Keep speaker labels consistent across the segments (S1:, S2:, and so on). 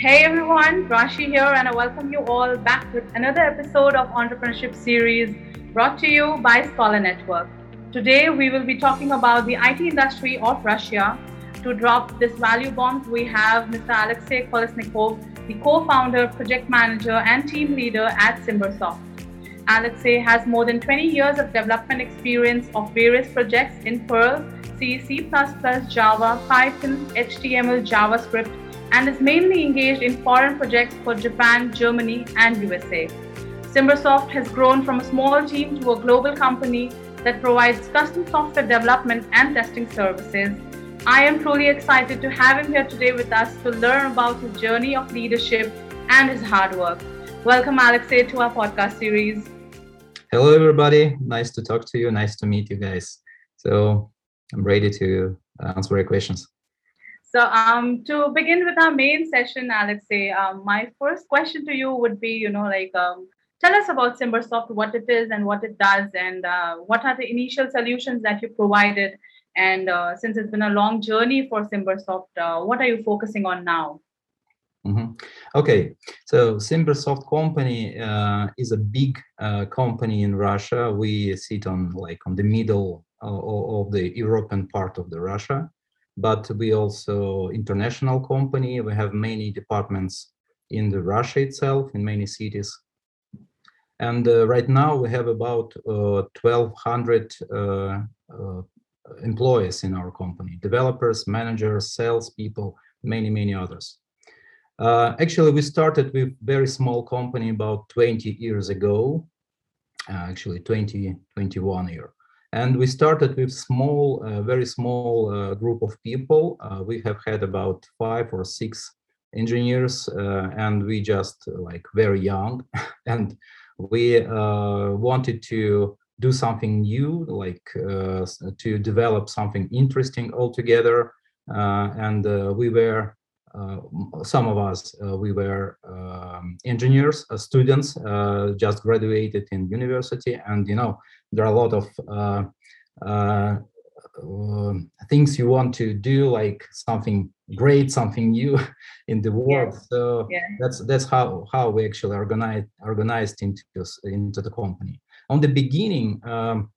S1: Hey everyone, Rashi here, and I welcome you all back with another episode of Entrepreneurship Series brought to you by Scholar Network. Today we will be talking about the IT industry of Russia. To drop this value bomb, we have Mr. Alexey Kolesnikov, the co-founder, project manager, and team leader at SimbirSoft. Alexey has more than 20 years of development experience of various projects in Perl, C, C++, Java, Python, HTML, JavaScript, and is mainly engaged in foreign projects for Japan, Germany, and USA. SimbirSoft has grown from a small team to a global company that provides custom software development and testing services. I am truly excited to have him here today with us to learn about his journey of leadership and his hard work. Welcome, Alexey, to our podcast series.
S2: Hello, everybody. Nice to talk to you. Nice to meet you guys. So I'm ready to uh, answer your questions.
S1: So, um, to begin with our main session, Alexey, um, my first question to you would be, you know, like, um, tell us about SimbirSoft, what it is and what it does, and uh, what are the initial solutions that you provided. And uh, since it's been a long journey for SimbirSoft, uh, what are you focusing on now?
S2: Mm-hmm. Okay, so SimbirSoft company uh, is a big uh, company in Russia. We sit on like on the middle uh, of the European part of the Russia but we also international company. We have many departments in the Russia itself, in many cities. And uh, right now we have about uh, 1,200 uh, uh, employees in our company, developers, managers, salespeople, many, many others. Uh, actually, we started with very small company about 20 years ago, uh, actually 20, 21 year. And we started with small, uh, very small uh, group of people. Uh, we have had about five or six engineers, uh, and we just like very young, and we uh, wanted to do something new, like uh, to develop something interesting altogether. and we were some of us we were um, engineers students just graduated in university and you know there are a lot of uh, uh, things you want to do, like something great, something new in the world. Yes. So yeah. that's that's how how we actually organized organized into into the company. On the beginning, um,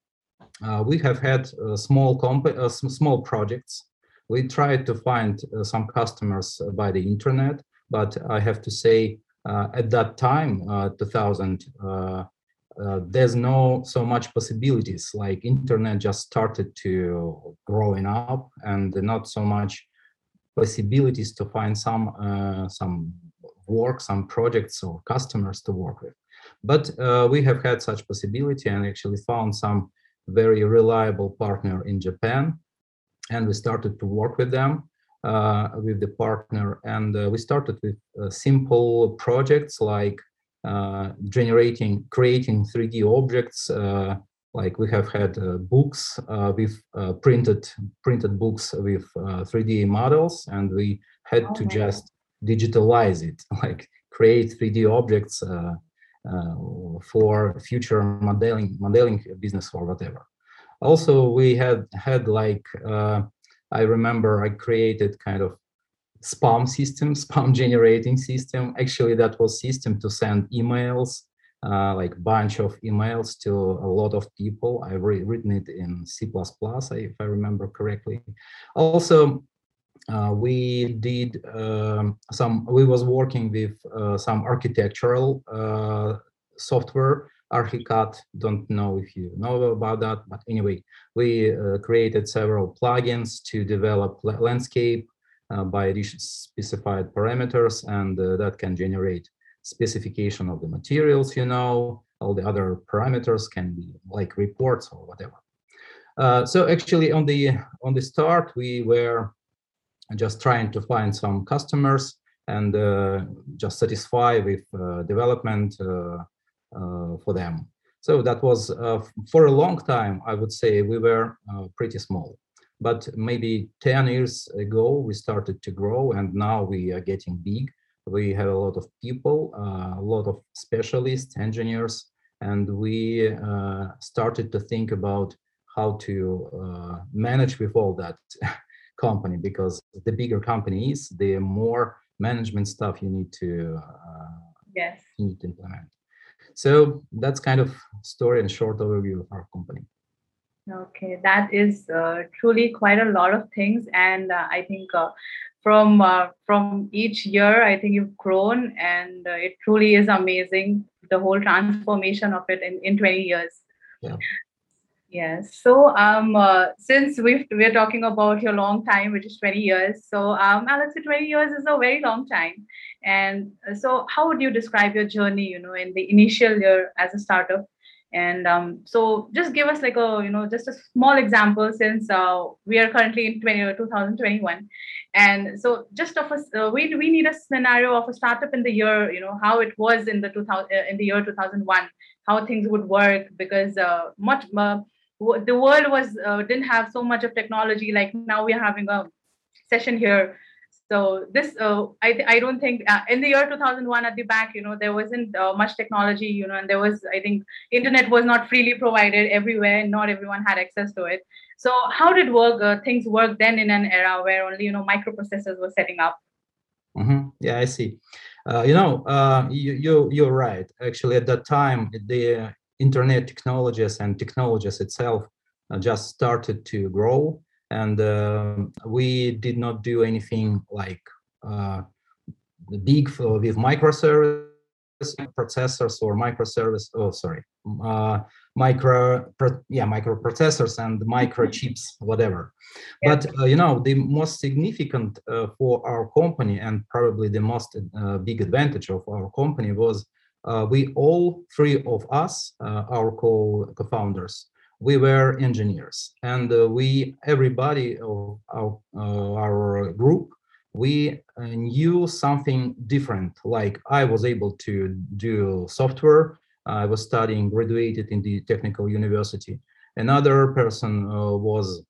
S2: uh, we have had uh, small comp uh, small projects. We tried to find uh, some customers by the internet, but I have to say, uh, at that time, 2000 uh, there's no so much possibilities. Like internet just started to growing up and not so much possibilities to find some some work some projects or customers to work with. But uh, we have had such possibility and actually found some very reliable partner in japan and we started to work with them uh, with the partner and uh, we started with uh, simple projects like uh, generating, creating 3D objects. Uh, like we have had uh, books with printed printed books with 3D models, and we had okay. to just digitalize it, like create 3D objects uh, for future modeling modeling business or whatever. Also, we had had like uh, I remember I created kind of spam system, spam generating system. Actually, that was system to send emails, uh, like bunch of emails to a lot of people. I've re written it in C++, if I remember correctly. Also, uh, we did um, some, we was working with uh, some architectural uh, software, Archicad, don't know if you know about that, but anyway, we uh, created several plugins to develop landscape uh, by specified parameters and uh, that can generate specification of the materials you know. All the other parameters can be like reports or whatever. Uh, so actually on the on the start we were just trying to find some customers and uh, just satisfy with uh, development for them. So that was for a long time i would say we were pretty small. But maybe 10 years ago we started to grow and now we are getting big. We have a lot of people uh, a lot of specialists engineers and we uh, started to think about how to uh, manage with all that company because the bigger company is the more management stuff you need to
S1: yes.
S2: you need to implement. So that's kind of story and short overview of our company.
S1: Okay, that is uh, truly quite a lot of things, and uh, I think uh, from uh, from each year, I think you've grown, and uh, it truly is amazing the whole transformation of it in, in 20 years.
S2: Yeah.
S1: Yes. So, um, uh, since we we're talking about your long time, which is 20 years, so um, Alex, 20 years is a very long time. And so, how would you describe your journey? You know, in the initial year as a startup, and um, so just give us like a you know just a small example since uh, we are currently in 20, 2021 and so just of a uh, we, we need a scenario of a startup in the year you know how it was in the 2000 uh, in the year 2001 how things would work because uh, much uh, the world was uh, didn't have so much of technology like now we're having a session here. So this uh, I, I don't think uh, in the year 2001 at the back you know there wasn't uh, much technology you know and there was i think internet was not freely provided everywhere and not everyone had access to it. So how did work uh, things work then in an era where only you know microprocessors were setting up?
S2: Mm-hmm. yeah i see. Uh, you know uh, you, you you're right. Actually at that time the internet technologies and technologies itself uh, just started to grow. And uh, we did not do anything like uh, big for, with microservice processors or microservice oh sorry uh, micro yeah microprocessors and microchips whatever. Yeah. but uh, you know the most significant uh, for our company and probably the most uh, big advantage of our company was we all three of us, uh, our co co-founders, we were engineers, and uh, we everybody of our, our group we knew something different. Like I was able to do software. I was studying, graduated in the technical university. Another person was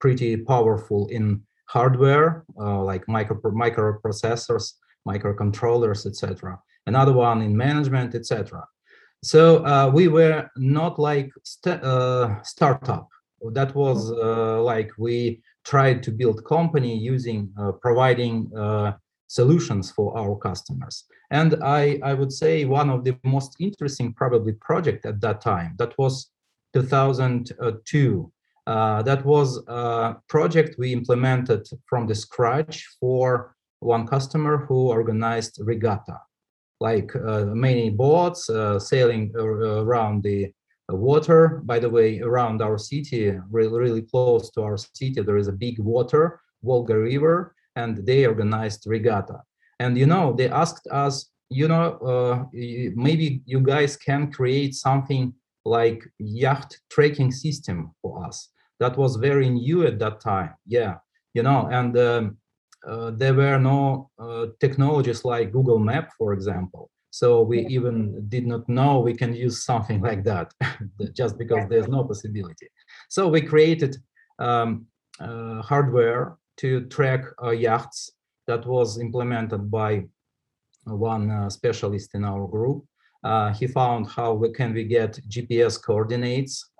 S2: pretty powerful in hardware, uh, like micro microprocessors, microcontrollers, etc. Another one in management, etc. So uh, we were not like st uh, startup. That was uh, like we tried to build company using uh, providing uh, solutions for our customers. And I, I would say one of the most interesting probably project at that time, that was 2002. Uh, that was a project we implemented from the scratch for one customer who organized regatta, like uh, many boats uh, sailing around the water. By the way, around our city, really, really close to our city, there is a big water, Volga River, and they organized regatta. And you know, they asked us, you know, uh, maybe you guys can create something like yacht tracking system for us. That was very new at that time. Yeah, you know, and um, uh, there were no uh, technologies like Google Map, for example. So we even did not know we can use something like that, just because there's no possibility. So we created um, uh, hardware to track uh, yachts that was implemented by one uh, specialist in our group. Uh, he found how we can we get GPS coordinates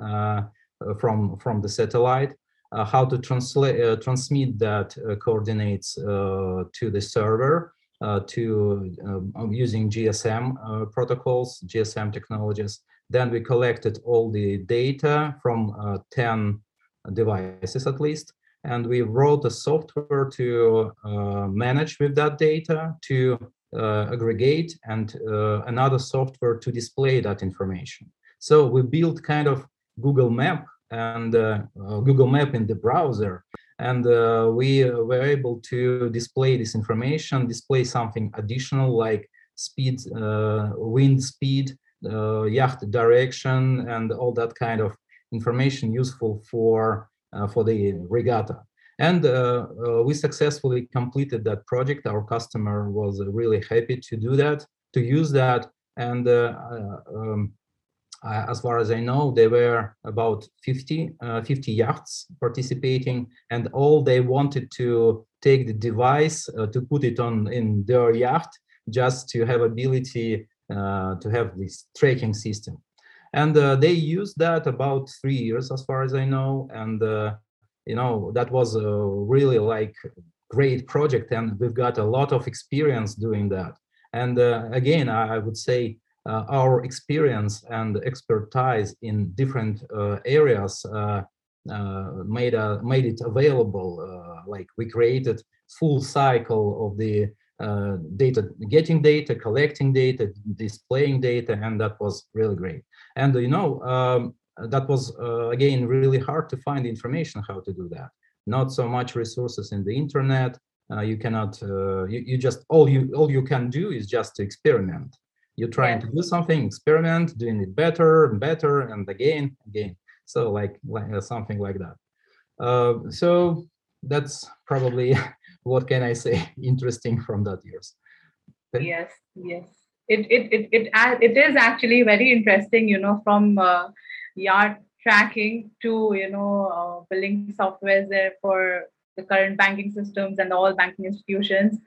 S2: from from the satellite uh, how to translate uh, transmit that uh, coordinates to the server to um, using GSM protocols, GSM technologies. Then we collected all the data from 10 devices at least and we wrote a software to uh, manage with that data to uh, aggregate and uh, another software to display that information so we built kind of google map and uh, uh, Google Map in the browser. And uh, we were able to display this information, display something additional like speed, wind speed, yacht direction, and all that kind of information useful for for the regatta. And uh, uh, we successfully completed that project. Our customer was really happy to do that, to use that. And uh, um, uh, as far as I know, there were about 50, uh, 50 yachts participating, and all they wanted to take the device uh, to put it on in their yacht just to have ability uh, to have this tracking system. And uh, they used that about three years, as far as I know, and uh, you know that was a really like great project and we've got a lot of experience doing that and again I, would say our experience and expertise in different uh, areas uh, uh, made a, made it available like we created full cycle of the data getting data collecting data displaying data and that was really great and you know um, that was again really hard to find information how to do that not so much resources in the internet. Uh, you cannot, uh, you, you just, all you, all you can do is just to experiment. You're trying yeah. to do something, experiment, doing it better and better and again, again. So like, like uh, something like that. Uh, so that's probably, what can I say, interesting from that years.
S1: Yes, yes. It, it, it, it, it is actually very interesting, you know, from uh, your tracking to you know uh, building software there for the current banking systems and all banking institutions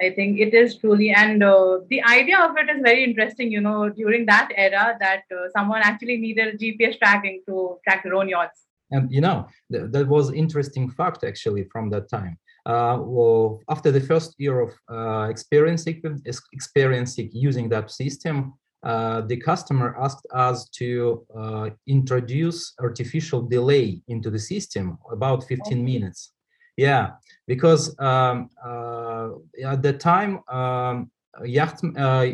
S1: i think it is truly and uh, the idea of it is very interesting you know during that era that uh, someone actually needed gps tracking to track their own yachts.
S2: And you know th- that was interesting fact actually from that time. Uh, well, after the first year of uh, experiencing experiencing using that system, uh, the customer asked us to uh, introduce artificial delay into the system about 15 minutes. Yeah, because um, uh, at the time, um, yacht, uh,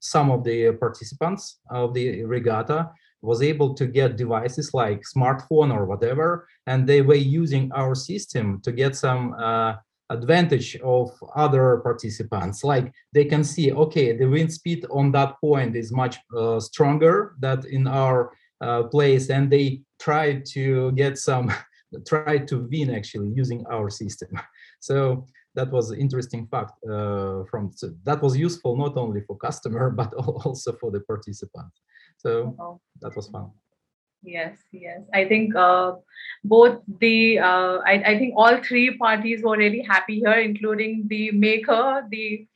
S2: some of the participants of the regatta was able to get devices like smartphone or whatever, and they were using our system to get some uh, advantage of other participants. Like they can see okay the wind speed on that point is much uh, stronger than in our uh, place and they try to get some try to win actually using our system. So that was an interesting fact uh, from so that was useful not only for customer but also for the participant so oh. that was fun.
S1: Yes yes. I think uh, both the uh, I, I think all three parties were really happy here including the maker the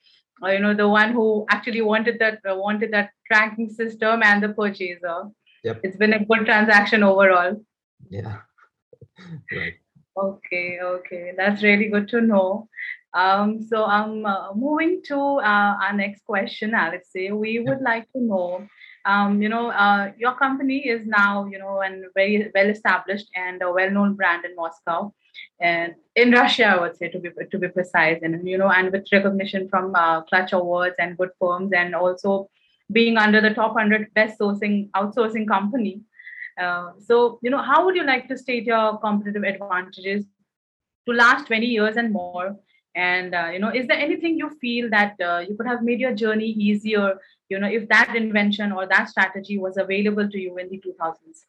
S1: uh, you know the one who actually wanted that uh, wanted that tracking system and the purchaser.
S2: Yep.
S1: it's been a good transaction overall.
S2: Yeah right
S1: okay okay that's really good to know um, so I'm uh, moving to uh, our next question, Alexey. We would like to know um, you know, uh, your company is now, you know, and very well established and a well-known brand in Moscow, and in Russia, I would say to be to be precise, and you know, and with recognition from uh, Clutch Awards and good firms, and also being under the top 100 best sourcing outsourcing company. Uh, so, you know, how would you like to state your competitive advantages to last 20 years and more? And uh, you know, is there anything you feel that uh, you could have made your journey easier you know if that invention or that strategy was available to you in the 2000s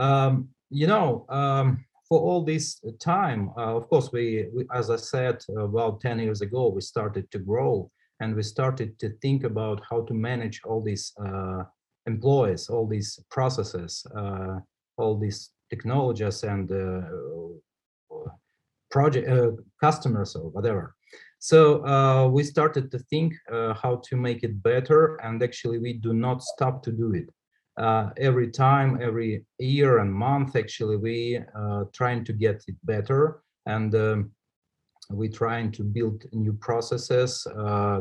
S2: um, you know um, for all this time uh, of course we, we, as i said about 10 years ago we started to grow and we started to think about how to manage all these uh, employees all these processes uh, all these technologies and uh, project uh, customers or whatever so uh, we started to think uh, how to make it better, and actually we do not stop to do it. Uh, every time, every year and month, actually we uh, trying to get it better, and um, we trying to build new processes,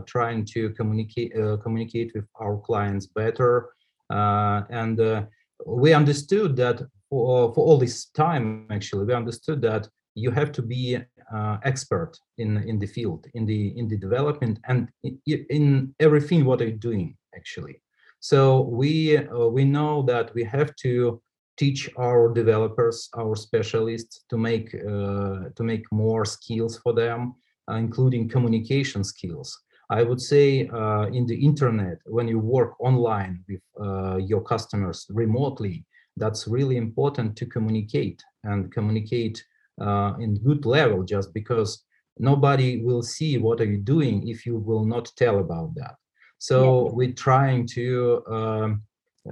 S2: trying to communicate communicate with our clients better, and we understood that for, for all this time, actually, we understood that you have to be uh, expert in in the field in the in the development and in, in everything what you're doing actually. So we uh, we know that we have to teach our developers our specialists to make uh, to make more skills for them uh, including communication skills i would say uh, in the internet when you work online with uh, your customers remotely that's really important to communicate and communicate uh, in good level just because nobody will see what are you doing if you will not tell about that so yeah. we're trying to um,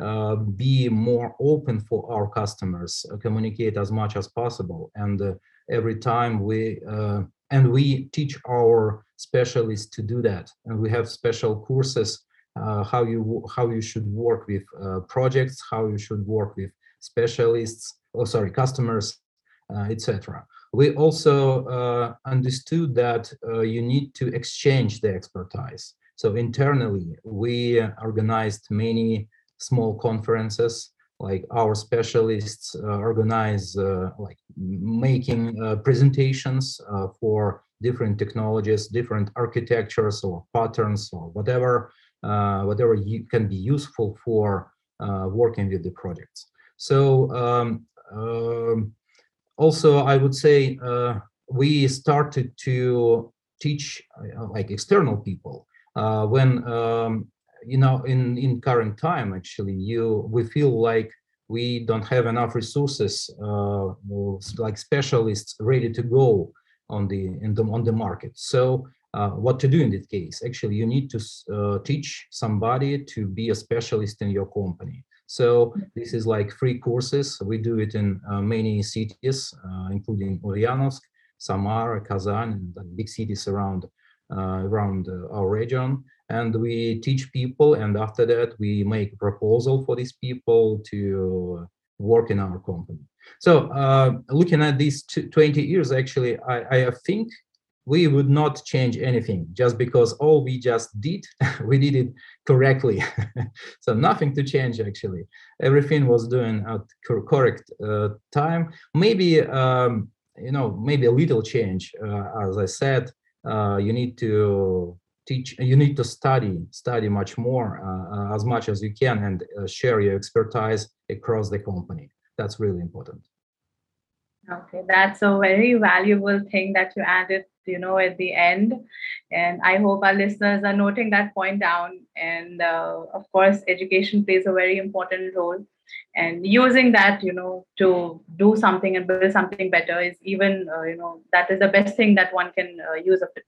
S2: uh, be more open for our customers uh, communicate as much as possible and uh, every time we uh, and we teach our specialists to do that and we have special courses uh, how you how you should work with projects how you should work with specialists oh sorry customers uh, etc. we also uh, understood that uh, you need to exchange the expertise. So internally, we organized many small conferences like our specialists uh, organize uh, like making uh, presentations uh, for different technologies different architectures or patterns or whatever uh, whatever you can be useful for uh, working with the projects. So um, um, also i would say we started to teach like external people when um, you know in in current time actually you we feel like we don't have enough resources uh, like specialists ready to go on the the on the market. So uh, what to do in this case? Actually you need to uh, teach somebody to be a specialist in your company. So this is like free courses. We do it in uh, many cities uh, including ulyanovsk samara kazan and big cities around uh, around our region. And we teach people and after that we make a proposal for these people to work in our company. So uh, looking at these 20 years actually I, I think we would not change anything. Just because all we just did we did it correctly. So nothing to change actually. Everything was doing at correct uh, time. Maybe um, you know maybe a little change uh, as i said uh, you need to teach you need to study study much more uh, uh, as much as you can and uh, share your expertise across the company. That's really important.
S1: Okay that's a very valuable thing that you added you know at the end. And i hope our listeners are noting that point down. And uh, of course education plays a very important role and using that you know to do something and build something better is even uh, you know that is the best thing that one can uh, use of it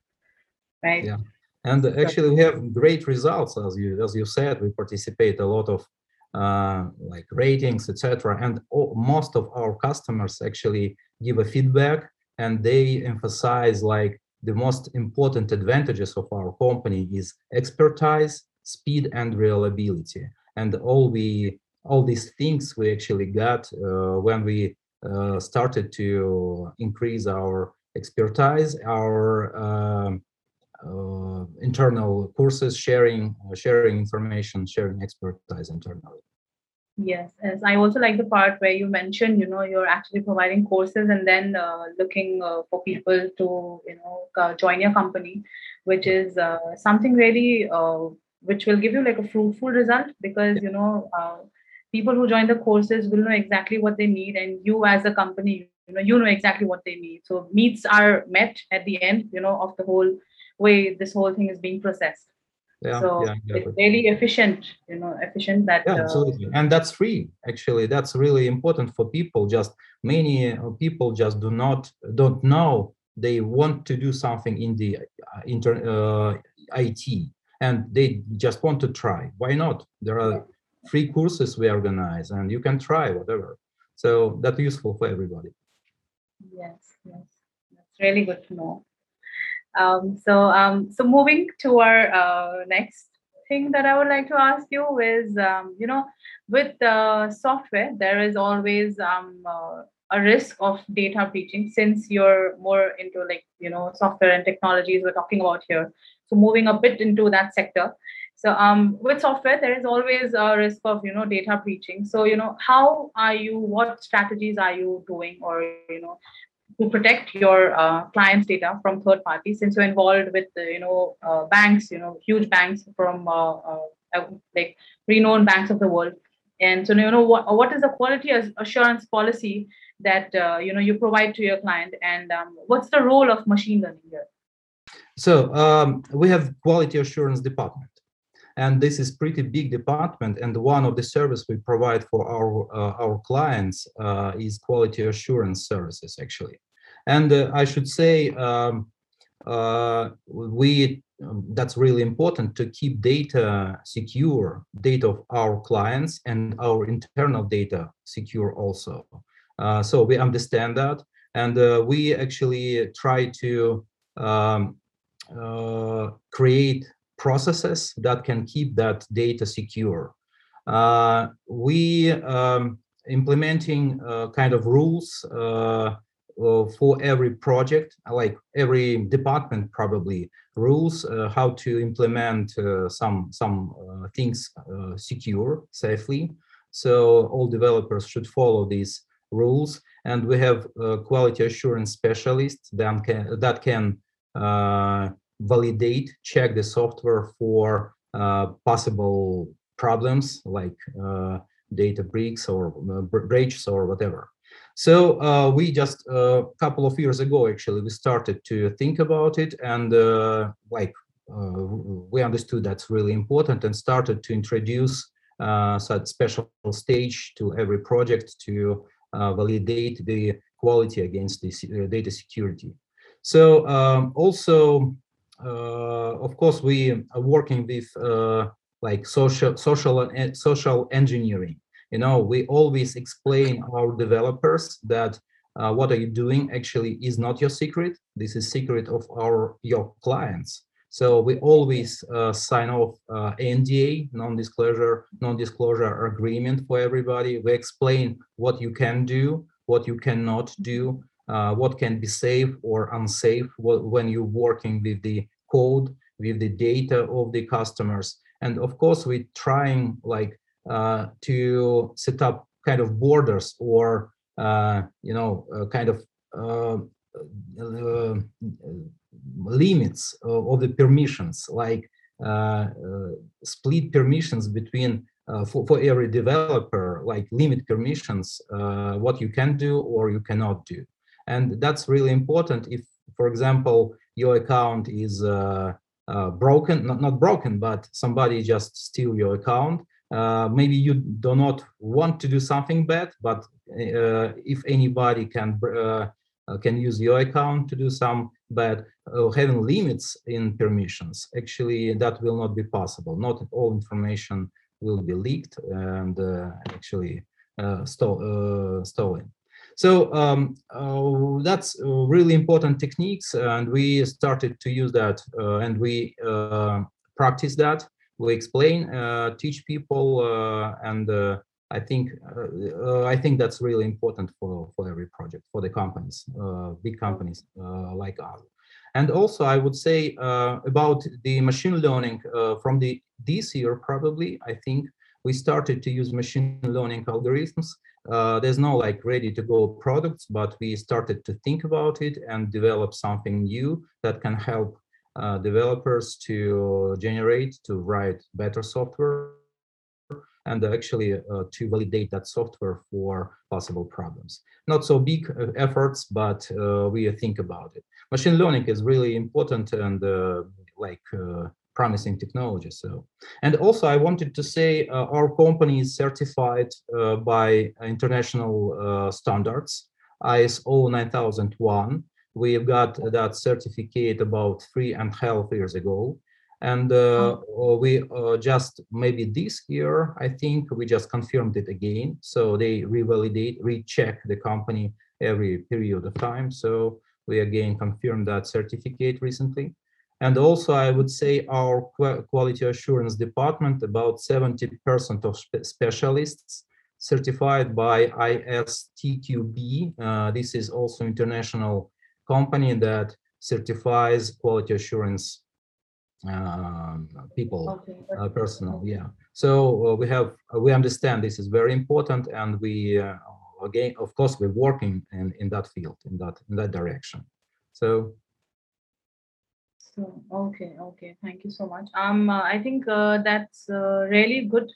S1: right?
S2: Yeah. And actually we have great results as you as you said we participate a lot of uh, like ratings etc and all, most of our customers actually give a feedback and they emphasize like the most important advantages of our company is expertise speed and reliability. And all we all these things we actually got uh, when we uh, started to increase our expertise our um, uh, internal courses, sharing uh, sharing information, sharing expertise internally.
S1: Yes, as I also like the part where you mentioned, you know, you're actually providing courses and then uh, looking uh, for people to, you know, uh, join your company, which is uh, something really, which will give you like a fruitful result because, you know, people who join the courses will know exactly what they need, and you as a company, you know, you know exactly what they need. So needs are met at the end, you know, of the whole way this whole thing is being processed. Yeah, so yeah, exactly. it's really efficient you know efficient that
S2: yeah, uh, absolutely. And that's free actually. That's really important for people. Just many uh, people just do not don't know they want to do something in the uh, inter uh, it and they just want to try. Why not? There are free courses we organize and you can try whatever so that's useful for everybody
S1: yes yes that's really good to know um, so, um, so moving to our uh, next thing that I would like to ask you is, um, you know, with uh, software, there is always um, uh, a risk of data breaching since you're more into like, you know, software and technologies we're talking about here. So moving a bit into that sector. So um, with software, there is always a risk of, you know, data breaching. So, you know, how are you, what strategies are you doing or, you know, to protect your uh, clients' data from third parties, since you're involved with you know uh, banks, you know huge banks from uh, uh, like renowned banks of the world, and so you know what what is the quality assurance policy that uh, you know you provide to your client, and um, what's the role of machine learning here?
S2: So um, we have quality assurance department and this is pretty big department and one of the service we provide for our uh, our clients uh, is quality assurance services actually. And uh, i should say um, uh, we um, that's really important to keep data secure data of our clients and our internal data secure also. Uh, so we understand that. And uh, we actually try to um, create processes that can keep that data secure. Uh, we um, implementing uh, kind of rules uh, uh, for every project, like every department probably rules uh, how to implement uh, some some things secure safely. So all developers should follow these rules, and we have quality assurance specialists that can that can validate, check the software for possible problems like data breaks or breaches or whatever. So uh, we just a uh, couple of years ago, actually, we started to think about it and uh, like uh, we understood that's really important and started to introduce uh, such special stage to every project to uh, validate the quality against the data security. So um, also, of course, we are working with like social social social engineering. You know we always explain our developers that uh, what are you doing actually is not your secret. This is secret of our your clients. So we always uh, sign off uh, NDA, non-disclosure, non-disclosure agreement for everybody. We explain what you can do, what you cannot do, uh, what can be safe or unsafe when you're working with the code, with the data of the customers. And of course, we're trying like uh, to set up kind of borders or uh, you know kind of uh, limits of the permissions like split permissions between uh, for, for every developer, like limit permissions, uh, what you can do or you cannot do. And that's really important if, for example, your account is uh, broken, not, not broken, but somebody just steal your account, uh, maybe you do not want to do something bad, but uh, if anybody can uh, can use your account to do some bad, uh, having limits in permissions, actually that will not be possible. Not all information will be leaked and uh, actually sto stolen. So um, uh, that's really important techniques, and we started to use that, uh, and we uh, practice that we explain, uh, teach people, uh, and uh, I think I think that's really important for for every project for the companies, big companies like us. And also, I would say about the machine learning from the this year probably I think we started to use machine learning algorithms. Uh, there's no like ready to go products, but we started to think about it and develop something new that can help uh, developers to generate, to write better software, and actually uh, to validate that software for possible problems. Not so big uh, efforts, but uh, we think about it. Machine learning is really important and uh, like promising technology. So, and also I wanted to say our company is certified by international standards, ISO 9001, We've got that certificate about three and a half years ago. And uh, uh, we uh, just maybe this year, I think we just confirmed it again. So they revalidate, recheck the company every period of time. So we again confirmed that certificate recently. And also, I would say our quality assurance department, about 70% of spe specialists certified by ISTQB. Uh, this is also international company that certifies quality assurance um, people okay. uh, personnel yeah so uh, we have uh, we understand this is very important and we uh, again of course we're working in in that field in that in that direction so
S1: so okay okay thank you so much um uh, i think uh, that's really good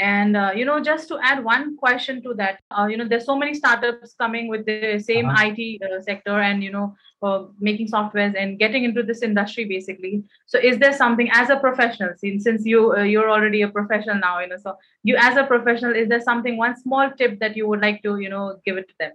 S1: and uh, you know, just to add one question to that, uh, you know, there's so many startups coming with the same uh-huh. IT uh, sector, and you know, uh, making softwares and getting into this industry basically. So, is there something as a professional, since since you uh, you're already a professional now, you know, so you as a professional, is there something one small tip that you would like to you know give it to them?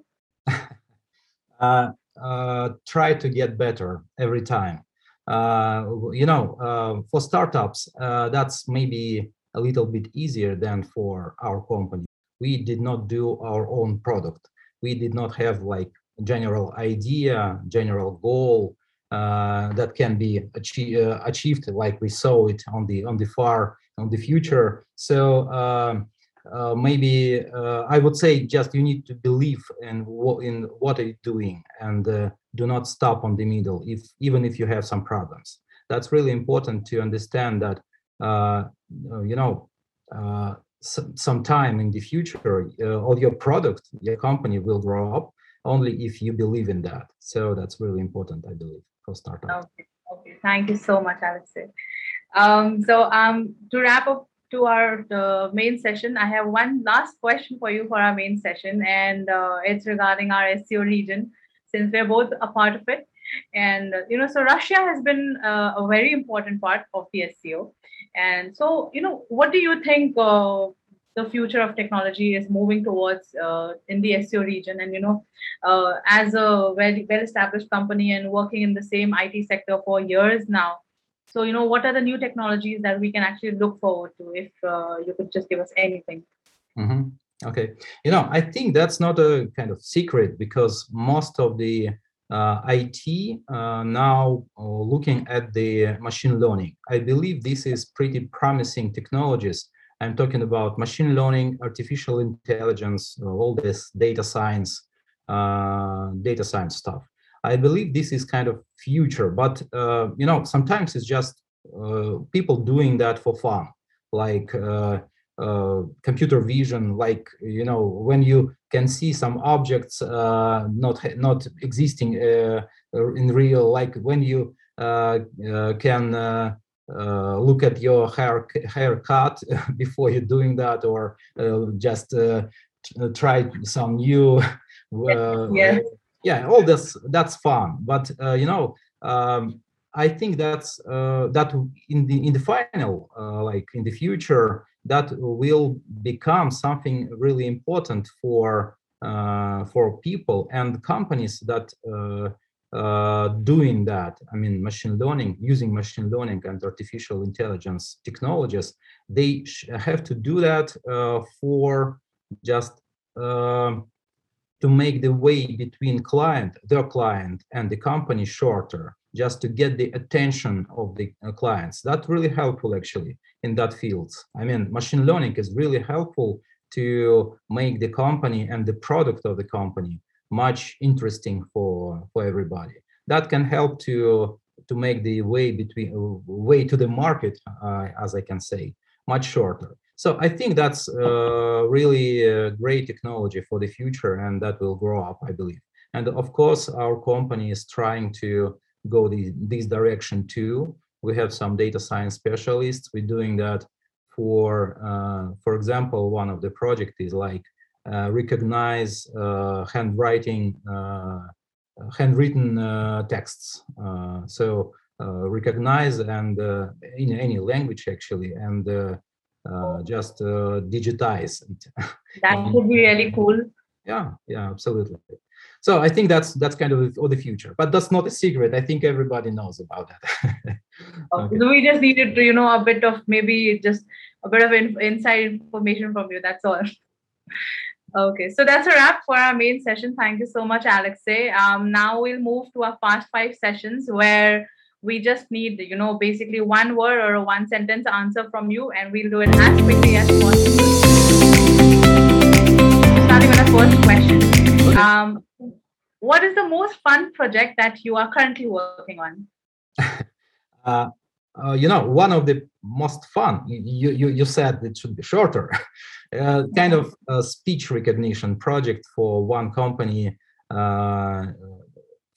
S2: Uh, try to get better every time. You know, for startups, that's maybe a little bit easier than for our company. We did not do our own product. We did not have like general idea, general goal uh, that can be achieve, uh, achieved like we saw it on the on the far on the future. So um, uh, maybe uh, I would say just you need to believe in what in what are you doing and uh, do not stop on the middle if even if you have some problems. That's really important to understand that uh, you know uh, some time in the future all your product your company will grow up only if you believe in that. So that's really important, I believe, for startups.
S1: Okay. Okay. Thank you so much, Alexei. Um, so um, to wrap up to our the main session, I have one last question for you for our main session, and uh, it's regarding our SCO region, since we're both a part of it. And uh, you know, so Russia has been uh, a very important part of the SCO. And so, you know, what do you think uh, the future of technology is moving towards uh, in the SCO region? And you know, uh, as a well-established company and working in the same IT sector for years now, so, you know, what are the new technologies that we can actually look forward to if uh, you could just give us anything?
S2: Mm-hmm. Okay. You know, I think that's not a kind of secret because most of the uh, IT uh, now uh, looking at the machine learning. I believe this is pretty promising technologies. I'm talking about machine learning, artificial intelligence, all this data science, uh, data science stuff. I believe this is kind of future, but uh, you know, sometimes it's just uh, people doing that for fun, like uh, uh computer vision, like you know, when you can see some objects uh, not not existing uh, in real, like when you can look at your hair haircut before you're doing that, or just try some new.
S1: yeah
S2: all this that's fun. But uh, you know um, i think that's uh, that in the in the final uh, like in the future that will become something really important for uh, for people and companies that uh, uh, doing that. I mean machine learning using machine learning and artificial intelligence technologies they have to do that for just um, to make the way between client, their client, and the company shorter, just to get the attention of the uh, clients. That's really helpful actually in that field. I mean, machine learning is really helpful to make the company and the product of the company much interesting for for everybody. That can help to to make the way between way to the market, uh, as I can say, much shorter. So I think that's uh, really a great technology for the future, and that will grow up, I believe. And of course, our company is trying to go the, this direction too. We have some data science specialists. We're doing that for, uh, for example, one of the project is like uh, recognize uh, handwriting, uh, handwritten uh, texts. so recognize and in any language actually and uh, just uh, digitize it.
S1: That would be really cool.
S2: Yeah, yeah, absolutely. So I think that's that's kind of for the future, but that's not a secret. I think everybody knows about that.
S1: okay. So we just needed to, you know, a bit of maybe just a bit of in, inside information from you. That's all. Okay, so that's a wrap for our main session. Thank you so much, Alexei. Um, now we'll move to our fast five sessions where we just need you know basically one word or a one sentence answer from you and we'll do it as quickly as possible. Starting with the first question. Okay. um, what is the most fun project that you are currently working on?
S2: Uh, uh, you know one of the most fun you you, you said it should be shorter. Uh, kind of a speech recognition project for one company uh,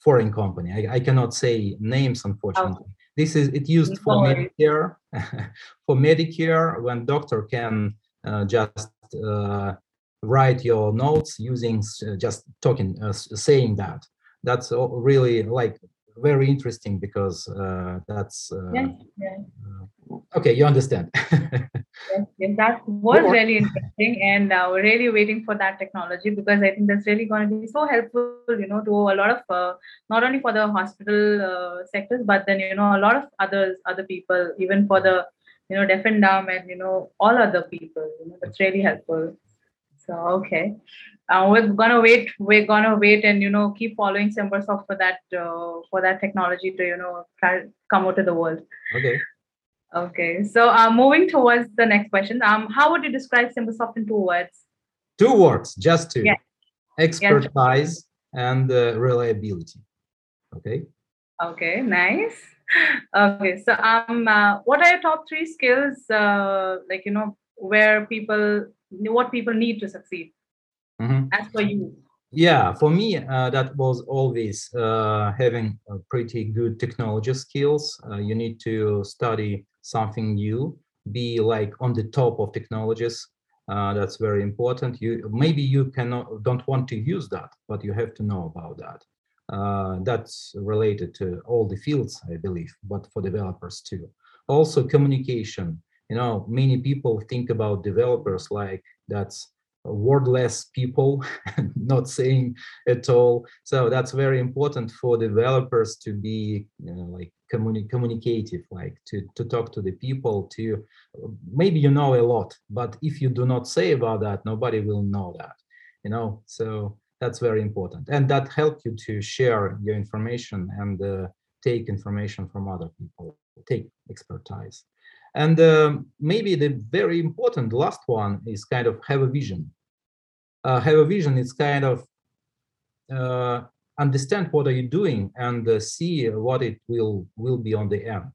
S2: foreign company. I, I cannot say names, unfortunately. Okay. This is it used for Medicare. for Medicare, when doctor can uh, just uh, write your notes using uh, just talking, uh, saying that. That's really like very interesting because uh, that's uh,
S1: yeah, yeah.
S2: okay. You understand.
S1: yes, yes, that was really interesting, and uh, we're really waiting for that technology because I think that's really going to be so helpful, you know, to a lot of uh, not only for the hospital uh, sectors, but then you know a lot of others, other people, even for the you know deaf and dumb, and you know all other people. You know, that's really helpful. So okay, uh, we're gonna wait. We're gonna wait and you know keep following SimbirSoft for that uh, for that technology to you know come out to the world.
S2: Okay.
S1: Okay, so uh, moving towards the next question, um, how would you describe SimbirSoft in two words?
S2: Two words, just two.
S1: Yeah.
S2: Expertise and uh, reliability. Okay.
S1: Okay, nice. Okay, so um, uh, what are your top three skills? Uh, like you know, where people, what people need to succeed,
S2: Mhm.
S1: as per you.
S2: Yeah, for me, uh, that was always uh, having pretty good technology skills. Uh, you need to study something new, be like on the top of technologies. Uh, that's very important. You maybe you cannot don't want to use that, but you have to know about that. Uh, that's related to all the fields, I believe, but for developers too. Also, communication. You know, many people think about developers like that's wordless people not saying at all. So that's very important for developers to be you know, like communi- communicative like to to talk to the people to maybe you know a lot but if you do not say about that nobody will know that you know? So that's very important. And that helps you to share your information and uh, take information from other people take expertise and um, maybe the very important last one is kind of have a vision uh, have a vision it's kind of uh, understand what are you doing and uh, see what it will will be on the end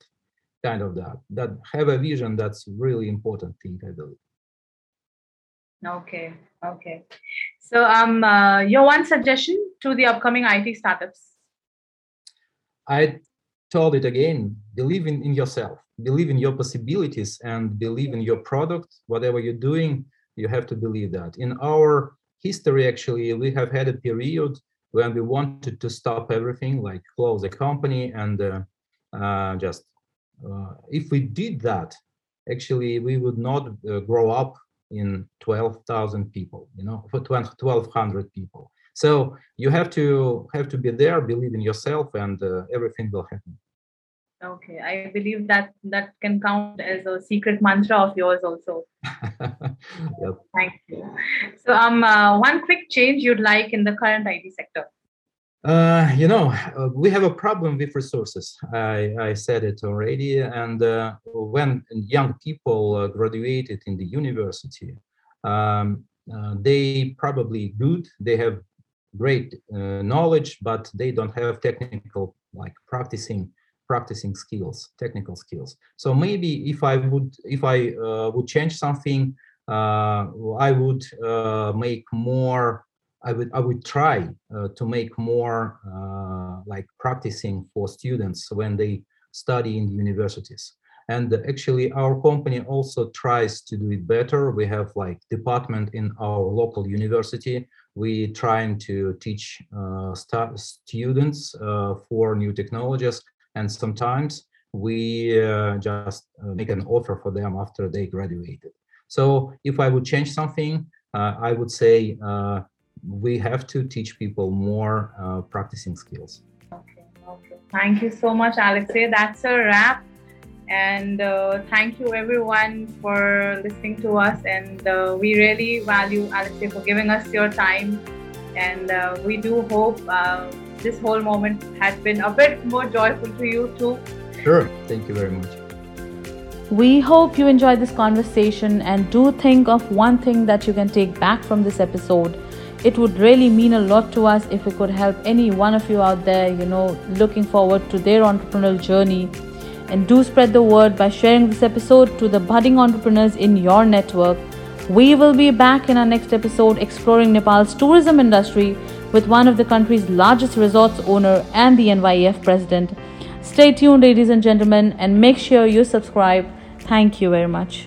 S2: kind of that that have a vision that's really important thing i believe
S1: Okay, okay. So um, uh, your one suggestion to the upcoming IT startups.
S2: i told it again believe in, in yourself believe in your possibilities and believe in your product. Whatever you're doing you have to believe that. In our history actually we have had a period when we wanted to stop everything like close the company and uh, uh, just uh, if we did that actually we would not uh, grow up in 12,000 people you know for 1200 people. So you have to have to be there believe in yourself and uh, everything will happen
S1: Okay, I believe that that can count as a secret mantra of yours also.
S2: Yep.
S1: Thank you. So um, uh, one quick change you'd like in the current IT sector.
S2: Uh, you know, uh, we have a problem with resources. I, I said it already. And uh, when young people uh, graduated in the university, um, uh, they probably good. They have great uh, knowledge, but they don't have technical like practicing practicing skills, technical skills. So maybe if I would if I uh, would change something, uh, I would uh, make more I would I would try uh, to make more uh, like practicing for students when they study in universities. And actually, our company also tries to do it better. We have like department in our local university. We trying to teach uh, stu- students for new technologies, and sometimes we uh, just uh, make an offer for them after they graduated. So if I would change something, uh, I would say uh, we have to teach people more uh, practicing skills.
S1: Okay, okay. Thank you so much, Alexei. That's a wrap. And uh, thank you everyone for listening to us. And we really value Alexei for giving us your time. And we do hope this whole moment had been a bit more joyful to you too.
S2: Sure. Thank you very much.
S3: We hope you enjoyed this conversation and do think of one thing that you can take back from this episode. It would really mean a lot to us if we could help any one of you out there, you know, looking forward to their entrepreneurial journey. And do spread the word by sharing this episode to the budding entrepreneurs in your network. We will be back in our next episode exploring Nepal's tourism industry with one of the country's largest resorts owner and the NYEF president. Stay tuned, ladies and gentlemen, and make sure you subscribe. Thank you very much.